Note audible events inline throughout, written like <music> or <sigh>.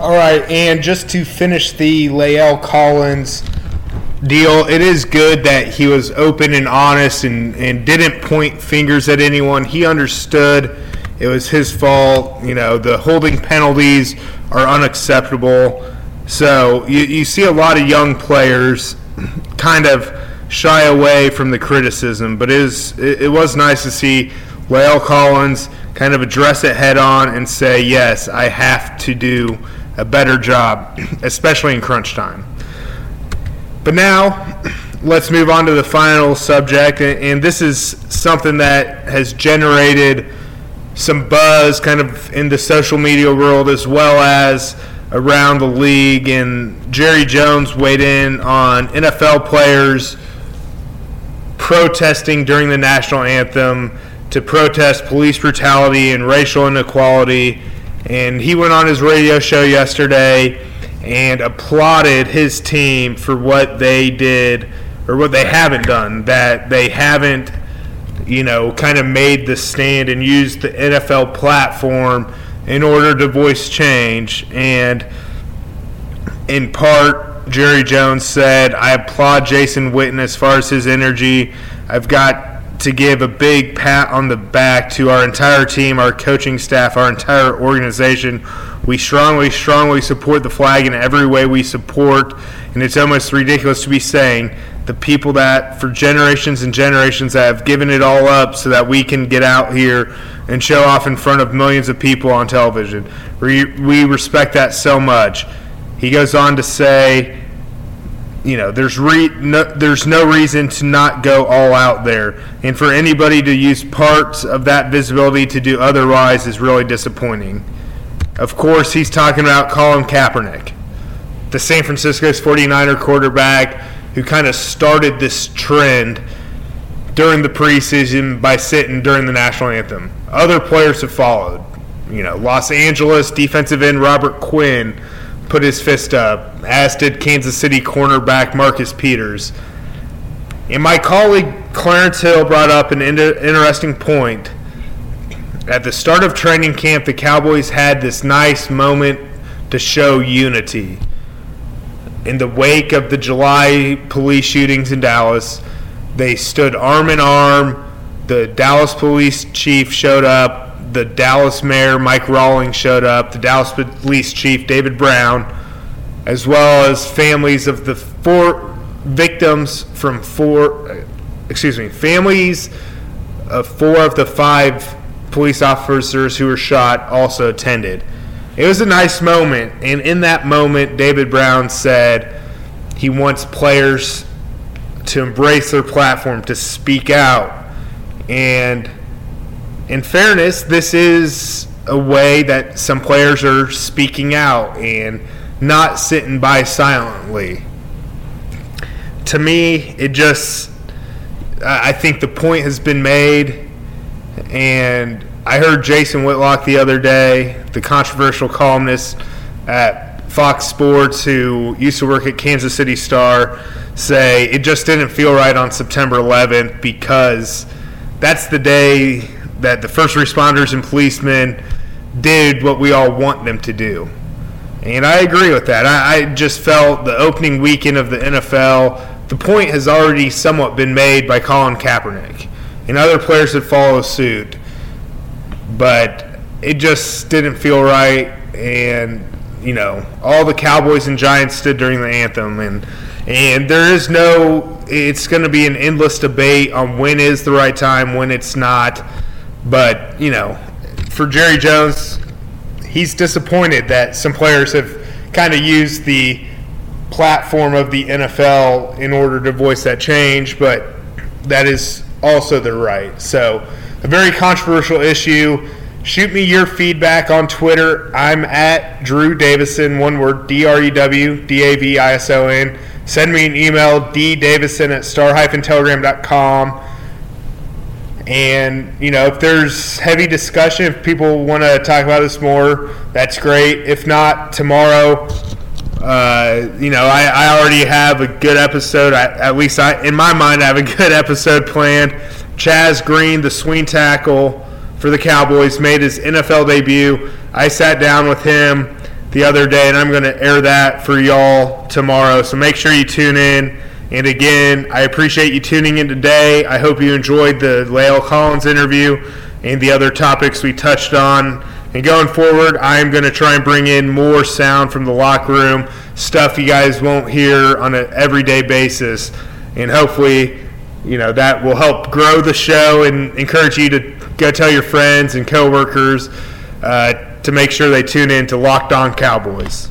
All right, and just to finish the La'el Collins deal, it is good that he was open and honest and, and didn't point fingers at anyone. He understood it was his fault. You know, the holding penalties are unacceptable. So you, you see a lot of young players <clears throat> kind of shy away from the criticism, but it, is, it, it was nice to see La'el Collins kind of address it head on and say, yes, I have to do a better job, especially in crunch time. But now, let's move on to the final subject, and this is something that has generated some buzz kind of in the social media world as well as around the league. And Jerry Jones weighed in on NFL players protesting during the national anthem to protest police brutality and racial inequality and he went on his radio show yesterday and applauded his team for what they did or what they haven't done. That they haven't, you know, kind of made the stand and used the NFL platform in order to voice change. And in part, Jerry Jones said, I applaud Jason Witten as far as his energy. I've got to give a big pat on the back to our entire team, our coaching staff, our entire organization. We strongly, strongly support the flag in every way we support, and it's almost ridiculous to be saying the people that for generations and generations that have given it all up so that we can get out here and show off in front of millions of people on television. We, we respect that so much. He goes on to say, you know, there's re- no, there's no reason to not go all out there, and for anybody to use parts of that visibility to do otherwise is really disappointing. Of course, he's talking about Colin Kaepernick, the San Francisco's 49er quarterback who kind of started this trend during the preseason by sitting during the national anthem. Other players have followed. You know, Los Angeles defensive end Robert Quinn put his fist up, as did Kansas City cornerback Marcus Peters. And my colleague Clarence Hill brought up an inter- interesting point. At the start of training camp, the Cowboys had this nice moment to show unity. In the wake of the July police shootings in Dallas, they stood arm in arm. The Dallas police chief showed up the Dallas mayor Mike Rawlings showed up, the Dallas police chief David Brown, as well as families of the four victims from four, excuse me, families of four of the five police officers who were shot also attended. It was a nice moment, and in that moment, David Brown said he wants players to embrace their platform, to speak out, and in fairness, this is a way that some players are speaking out and not sitting by silently. To me, it just, I think the point has been made. And I heard Jason Whitlock the other day, the controversial columnist at Fox Sports who used to work at Kansas City Star, say it just didn't feel right on September 11th because that's the day that the first responders and policemen did what we all want them to do. And I agree with that. I, I, just felt the opening weekend of the NFL, the point has already somewhat been made by Colin Kaepernick. And other players have followed suit. But it just didn't feel right. And, you know, all the Cowboys and Giants stood during the anthem. And, and there is no, it's going to be an endless debate on when is the right time, when it's not. But, you know, for Jerry Jones, he's disappointed that some players have kind of used the platform of the NFL in order to voice that change, but that is also their right. So, a very controversial issue Shoot me your feedback on Twitter. I'm at Drew Davison, one word, D R E W D A V I S O N. Send me an email, ddavison at star-telegram.com. And, you know, if there's heavy discussion, if people want to talk about this more, that's great. If not, tomorrow, uh, you know, I, I already have a good episode. I, at least I, in my mind, I have a good episode planned. Chaz Green, the swing tackle for the Cowboys, made his NFL debut. I sat down with him the other day, and I'm going to air that for y'all tomorrow. So make sure you tune in. And again, I appreciate you tuning in today. I hope you enjoyed the La'el Collins interview and the other topics we touched on. And going forward, I'm going to try and bring in more sound from the locker room, stuff you guys won't hear on an everyday basis. And hopefully, you know, that will help grow the show and encourage you to go tell your friends and coworkers uh, to make sure they tune in to Locked On Cowboys.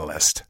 the list.